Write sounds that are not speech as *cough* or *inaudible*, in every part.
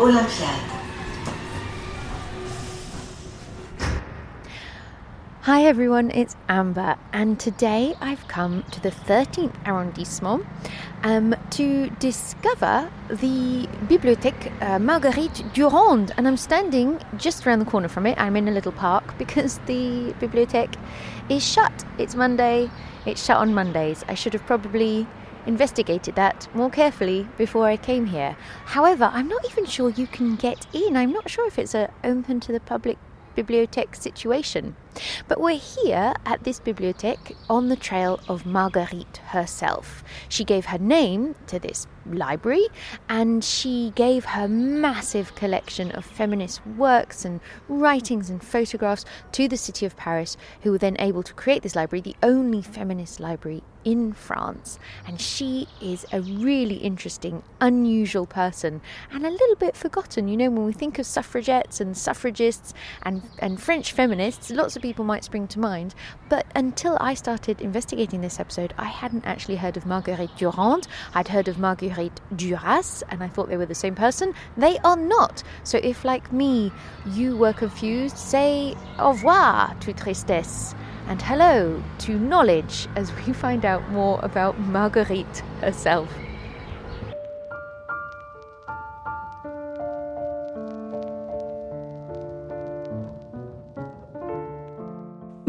Olympiade. Hi everyone, it's Amber, and today I've come to the 13th arrondissement um, to discover the Bibliothèque uh, Marguerite Durand, and I'm standing just around the corner from it. I'm in a little park *laughs* because the bibliothèque is shut. It's Monday, it's shut on Mondays. I should have probably investigated that more carefully before I came here. However, I'm not even sure you can get in. I'm not sure if it's a open to the public bibliothèque situation. But we're here at this bibliothèque on the trail of Marguerite herself. She gave her name to this library and she gave her massive collection of feminist works and writings and photographs to the city of Paris, who were then able to create this library, the only feminist library in France. And she is a really interesting, unusual person and a little bit forgotten. You know, when we think of suffragettes and suffragists and, and French feminists, lots of people might spring to mind. But until I started investigating this episode, I hadn't actually heard of Marguerite Durand. I'd heard of Marguerite Duras, and I thought they were the same person. They are not. So if, like me, you were confused, say au revoir to tristesse and hello to knowledge as we *laughs* find out more about Marguerite herself.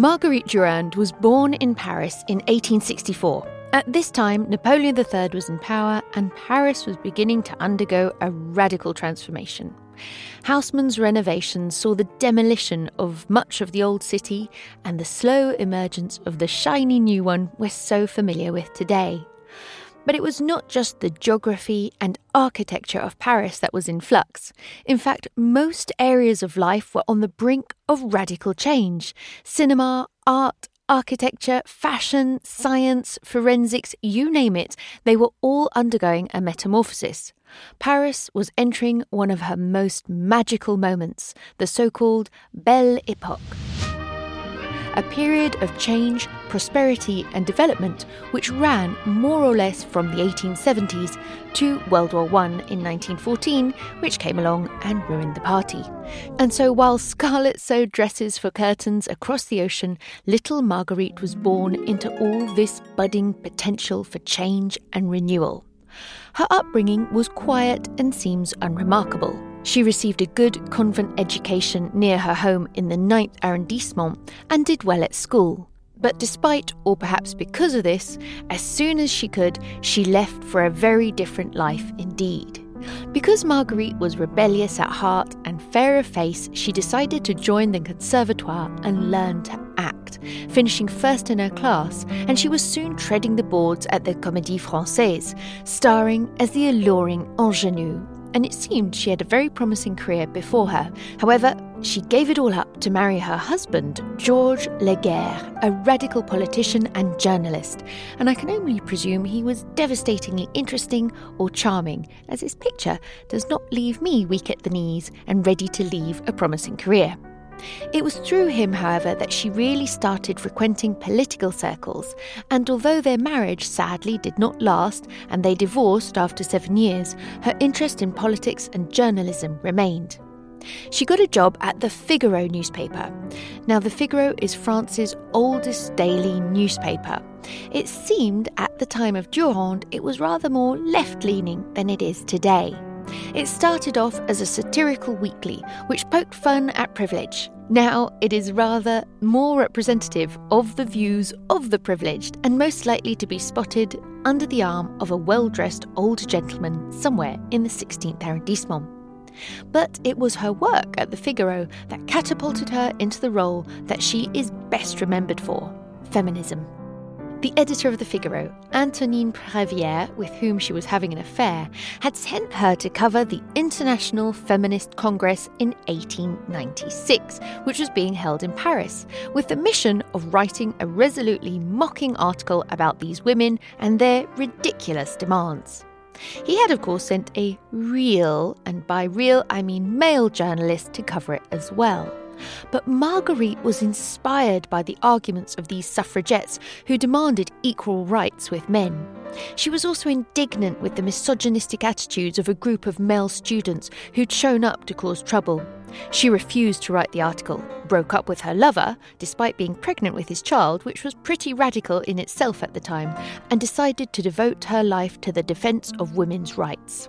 Marguerite Durand was born in Paris in 1864. At this time, Napoleon III was in power and Paris was beginning to undergo a radical transformation. Haussmann's renovations saw the demolition of much of the old city and the slow emergence of the shiny new one we're so familiar with today. But it was not just the geography and architecture of Paris that was in flux. In fact, most areas of life were on the brink of radical change. Cinema, art, architecture, fashion, science, forensics, you name it, they were all undergoing a metamorphosis. Paris was entering one of her most magical moments, the so called Belle Epoque a period of change, prosperity, and development which ran more or less from the 1870s to World War I in 1914, which came along and ruined the party. And so, while Scarlett sewed dresses for curtains across the ocean, little Marguerite was born into all this budding potential for change and renewal. Her upbringing was quiet and seems unremarkable. She received a good convent education near her home in the 9th arrondissement and did well at school. But despite, or perhaps because of this, as soon as she could, she left for a very different life indeed. Because Marguerite was rebellious at heart and fair of face, she decided to join the Conservatoire and learn to act, finishing first in her class, and she was soon treading the boards at the Comédie Française, starring as the alluring ingenue and it seemed she had a very promising career before her. However, she gave it all up to marry her husband, Georges Laguerre, a radical politician and journalist, and I can only presume he was devastatingly interesting or charming, as his picture does not leave me weak at the knees and ready to leave a promising career. It was through him, however, that she really started frequenting political circles, and although their marriage sadly did not last and they divorced after seven years, her interest in politics and journalism remained. She got a job at the Figaro newspaper. Now, the Figaro is France's oldest daily newspaper. It seemed at the time of Durand it was rather more left leaning than it is today. It started off as a satirical weekly which poked fun at privilege. Now it is rather more representative of the views of the privileged and most likely to be spotted under the arm of a well dressed old gentleman somewhere in the 16th arrondissement. But it was her work at the Figaro that catapulted her into the role that she is best remembered for feminism. The editor of the Figaro, Antonine Périvier, with whom she was having an affair, had sent her to cover the International Feminist Congress in 1896, which was being held in Paris, with the mission of writing a resolutely mocking article about these women and their ridiculous demands. He had, of course, sent a real, and by real I mean male journalist, to cover it as well. But Marguerite was inspired by the arguments of these suffragettes who demanded equal rights with men. She was also indignant with the misogynistic attitudes of a group of male students who'd shown up to cause trouble. She refused to write the article, broke up with her lover, despite being pregnant with his child, which was pretty radical in itself at the time, and decided to devote her life to the defence of women's rights.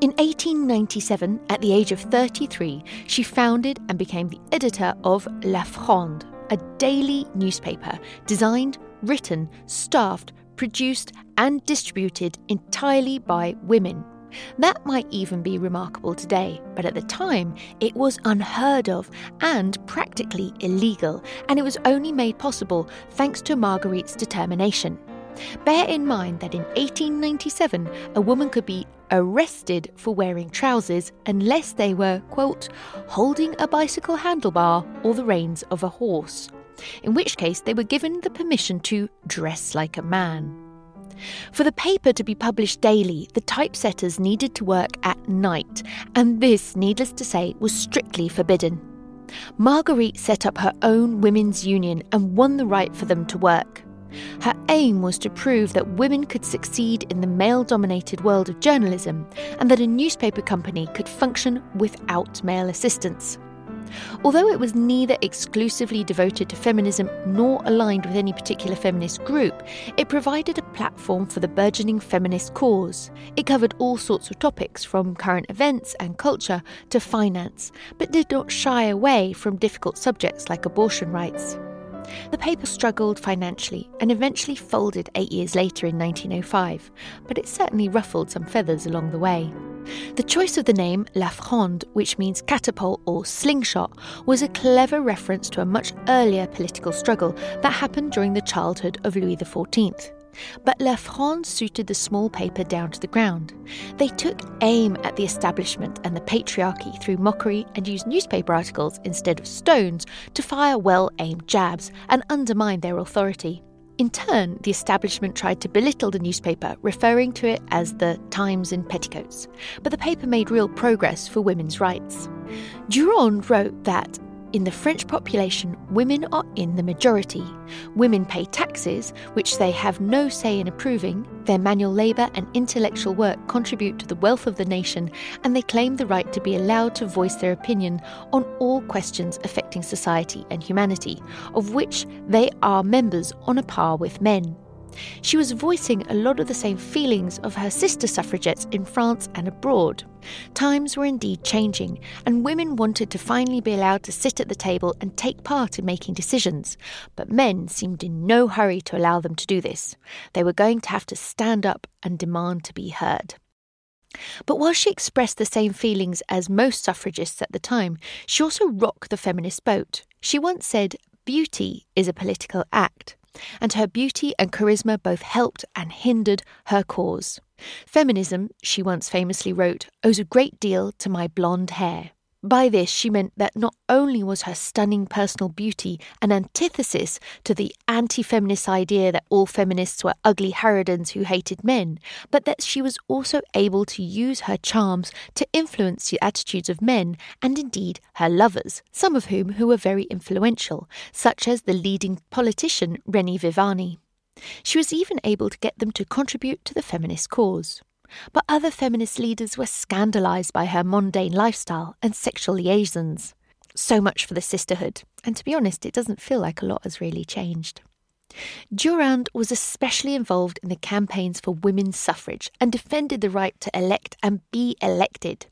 In 1897, at the age of 33, she founded and became the editor of La Fronde, a daily newspaper designed, written, staffed, produced, and distributed entirely by women. That might even be remarkable today, but at the time it was unheard of and practically illegal, and it was only made possible thanks to Marguerite's determination. Bear in mind that in 1897, a woman could be arrested for wearing trousers unless they were, quote, holding a bicycle handlebar or the reins of a horse, in which case they were given the permission to dress like a man. For the paper to be published daily, the typesetters needed to work at night, and this, needless to say, was strictly forbidden. Marguerite set up her own women's union and won the right for them to work. Her aim was to prove that women could succeed in the male dominated world of journalism and that a newspaper company could function without male assistance. Although it was neither exclusively devoted to feminism nor aligned with any particular feminist group, it provided a platform for the burgeoning feminist cause. It covered all sorts of topics, from current events and culture to finance, but did not shy away from difficult subjects like abortion rights. The paper struggled financially and eventually folded eight years later in 1905, but it certainly ruffled some feathers along the way. The choice of the name La Fronde, which means catapult or slingshot, was a clever reference to a much earlier political struggle that happened during the childhood of Louis XIV. But La Fronde suited the small paper down to the ground. They took aim at the establishment and the patriarchy through mockery and used newspaper articles instead of stones to fire well aimed jabs and undermine their authority. In turn, the establishment tried to belittle the newspaper, referring to it as the Times in Petticoats. But the paper made real progress for women's rights. Durand wrote that in the French population, women are in the majority. Women pay taxes, which they have no say in approving. Their manual labour and intellectual work contribute to the wealth of the nation, and they claim the right to be allowed to voice their opinion on all questions affecting society and humanity, of which they are members on a par with men. She was voicing a lot of the same feelings of her sister suffragettes in France and abroad. Times were indeed changing, and women wanted to finally be allowed to sit at the table and take part in making decisions. But men seemed in no hurry to allow them to do this. They were going to have to stand up and demand to be heard. But while she expressed the same feelings as most suffragists at the time, she also rocked the feminist boat. She once said, Beauty is a political act and her beauty and charisma both helped and hindered her cause. Feminism, she once famously wrote, owes a great deal to my blonde hair. By this, she meant that not only was her stunning personal beauty an antithesis to the anti feminist idea that all feminists were ugly harridans who hated men, but that she was also able to use her charms to influence the attitudes of men and indeed her lovers, some of whom who were very influential, such as the leading politician René Viviani. She was even able to get them to contribute to the feminist cause. But other feminist leaders were scandalized by her mundane lifestyle and sexual liaisons. So much for the sisterhood, and to be honest, it doesn't feel like a lot has really changed. Durand was especially involved in the campaigns for women's suffrage and defended the right to elect and be elected.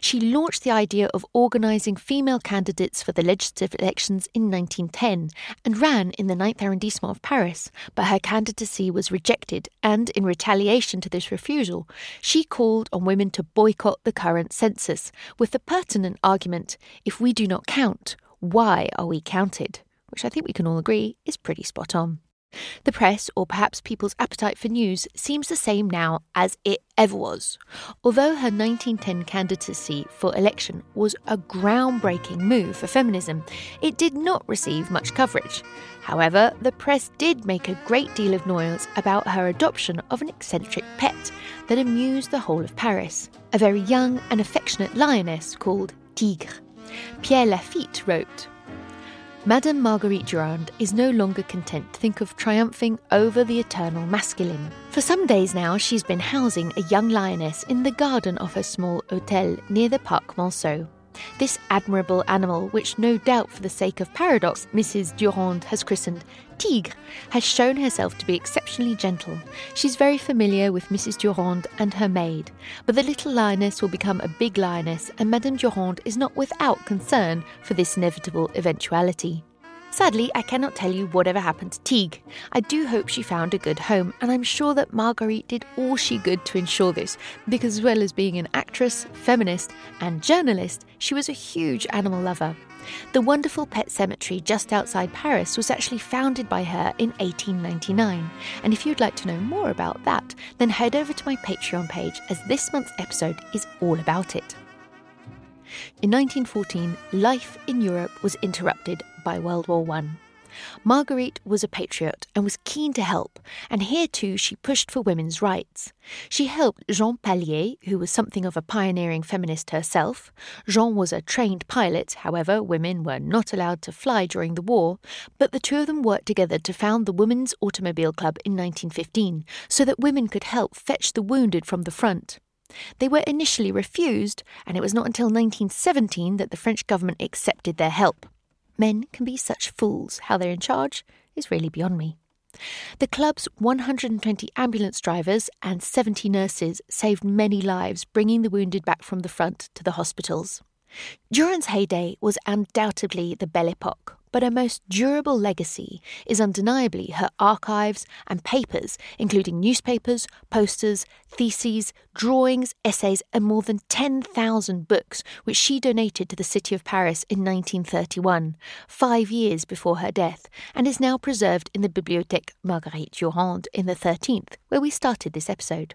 She launched the idea of organising female candidates for the legislative elections in 1910 and ran in the 9th arrondissement of Paris, but her candidacy was rejected, and in retaliation to this refusal, she called on women to boycott the current census, with the pertinent argument if we do not count, why are we counted? Which I think we can all agree is pretty spot on. The press, or perhaps people's appetite for news, seems the same now as it ever was. Although her 1910 candidacy for election was a groundbreaking move for feminism, it did not receive much coverage. However, the press did make a great deal of noise about her adoption of an eccentric pet that amused the whole of Paris a very young and affectionate lioness called Tigre. Pierre Lafitte wrote, Madame Marguerite Durand is no longer content to think of triumphing over the eternal masculine. For some days now, she's been housing a young lioness in the garden of her small hotel near the Parc Monceau. This admirable animal, which no doubt for the sake of paradox Mrs. Durand has christened Tigre, has shown herself to be exceptionally gentle. She's very familiar with Mrs. Durand and her maid, but the little lioness will become a big lioness, and Madame Durand is not without concern for this inevitable eventuality. Sadly, I cannot tell you whatever happened to Tigre. I do hope she found a good home, and I'm sure that Marguerite did all she could to ensure this, because as well as being an actress, feminist, and journalist, she was a huge animal lover. The wonderful pet cemetery just outside Paris was actually founded by her in 1899. And if you'd like to know more about that, then head over to my Patreon page as this month's episode is all about it. In 1914, life in Europe was interrupted by World War I. Marguerite was a patriot and was keen to help, and here too she pushed for women's rights. She helped Jeanne Pallier, who was something of a pioneering feminist herself. Jean was a trained pilot, however, women were not allowed to fly during the war, but the two of them worked together to found the Women's Automobile Club in 1915 so that women could help fetch the wounded from the front. They were initially refused, and it was not until 1917 that the French government accepted their help. Men can be such fools. How they're in charge is really beyond me. The club's 120 ambulance drivers and 70 nurses saved many lives, bringing the wounded back from the front to the hospitals. Durand's heyday was undoubtedly the Belle Epoque, but her most durable legacy is undeniably her archives and papers, including newspapers, posters, theses, drawings, essays, and more than 10,000 books, which she donated to the city of Paris in 1931, five years before her death, and is now preserved in the Bibliothèque Marguerite Durand in the 13th, where we started this episode.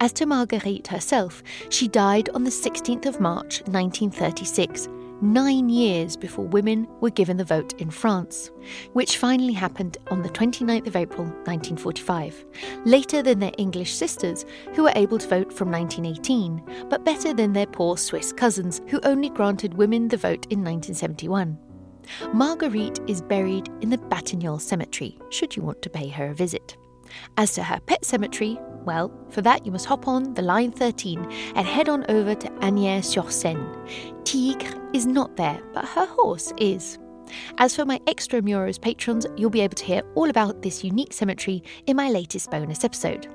As to Marguerite herself, she died on the 16th of March 1936 nine years before women were given the vote in France, which finally happened on the 29th of April 1945, later than their English sisters, who were able to vote from 1918, but better than their poor Swiss cousins, who only granted women the vote in 1971. Marguerite is buried in the Batignolles Cemetery, should you want to pay her a visit. As to her pet cemetery, well, for that you must hop on the line 13 and head on over to Asnières-sur-Seine. Tigre is not there, but her horse is. As for my Extramuros patrons, you'll be able to hear all about this unique cemetery in my latest bonus episode.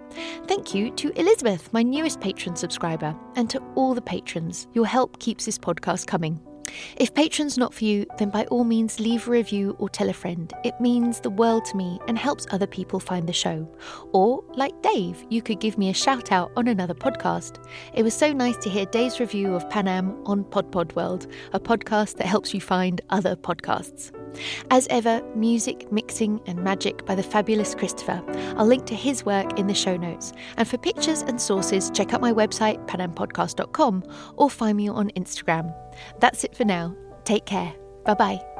Thank you to Elizabeth, my newest patron subscriber, and to all the patrons. Your help keeps this podcast coming. If Patreon's not for you, then by all means leave a review or tell a friend. It means the world to me and helps other people find the show. Or, like Dave, you could give me a shout out on another podcast. It was so nice to hear Dave's review of Panam on Pod World, a podcast that helps you find other podcasts. As ever, music, mixing, and magic by the fabulous Christopher. I'll link to his work in the show notes. And for pictures and sources, check out my website, panampodcast.com, or find me on Instagram. That's it for now. Take care. Bye bye.